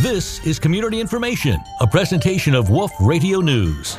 This is Community Information, a presentation of Wolf Radio News.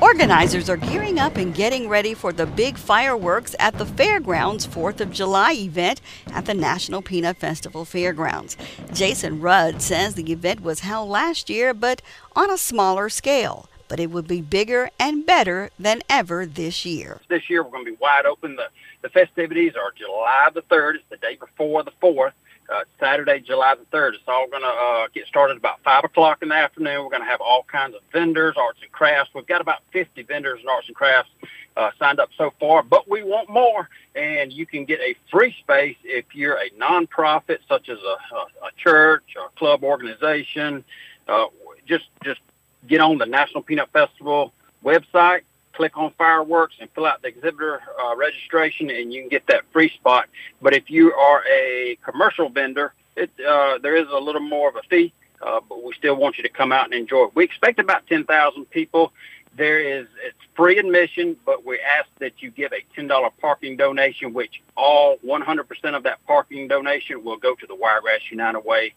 Organizers are gearing up and getting ready for the big fireworks at the Fairgrounds 4th of July event at the National Peanut Festival Fairgrounds. Jason Rudd says the event was held last year but on a smaller scale but it will be bigger and better than ever this year. This year we're going to be wide open. The, the festivities are July the 3rd. It's the day before the 4th. Uh, Saturday, July the 3rd. It's all going to uh, get started about 5 o'clock in the afternoon. We're going to have all kinds of vendors, arts and crafts. We've got about 50 vendors and arts and crafts uh, signed up so far, but we want more. And you can get a free space if you're a nonprofit, such as a, a, a church a club organization. Uh, just just get on the National Peanut Festival website, click on fireworks, and fill out the exhibitor uh, registration, and you can get that free spot. But if you are a commercial vendor, it, uh, there is a little more of a fee, uh, but we still want you to come out and enjoy it. We expect about 10,000 people. There is it's free admission, but we ask that you give a $10 parking donation, which all 100% of that parking donation will go to the Wiregrass United Way.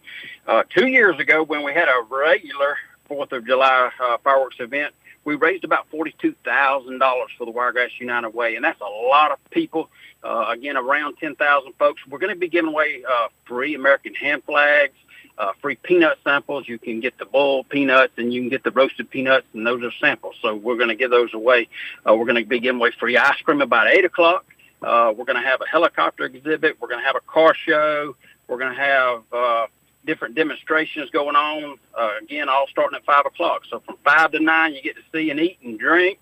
Uh, two years ago, when we had a regular Fourth of July uh, fireworks event, we raised about forty-two thousand dollars for the Wiregrass United Way, and that's a lot of people. Uh, again, around ten thousand folks. We're going to be giving away uh, free American hand flags, uh, free peanut samples. You can get the bull peanuts and you can get the roasted peanuts, and those are samples. So we're going to give those away. Uh, we're going to be giving away free ice cream about eight o'clock. Uh, we're going to have a helicopter exhibit. We're going to have a car show. We're going to have uh, different demonstrations going on. Uh, again, all starting at five o'clock. So from five to nine, you get to see and eat and drink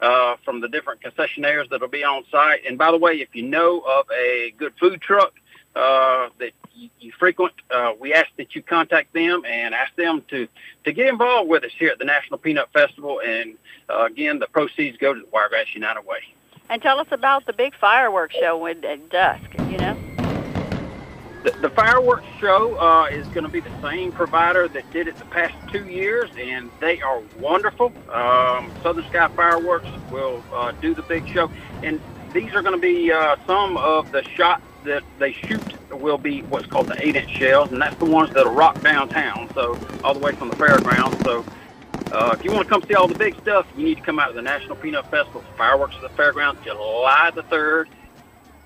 uh, from the different concessionaires that'll be on site. And by the way, if you know of a good food truck uh, that you, you frequent, uh, we ask that you contact them and ask them to to get involved with us here at the National Peanut Festival. And uh, again, the proceeds go to the Wiregrass United Way. And tell us about the big fireworks show at dusk. You know. The, the fireworks show uh, is going to be the same provider that did it the past two years, and they are wonderful. Um, Southern Sky Fireworks will uh, do the big show, and these are going to be uh, some of the shots that they shoot will be what's called the eight-inch shells, and that's the ones that'll rock downtown, so all the way from the fairgrounds. So uh, if you want to come see all the big stuff, you need to come out to the National Peanut Festival fireworks at the fairgrounds, July the 3rd,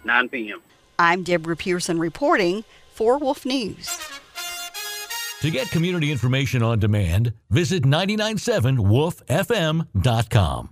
9 p.m. I'm Deborah Pearson reporting for Wolf News. To get community information on demand, visit 997wolffm.com.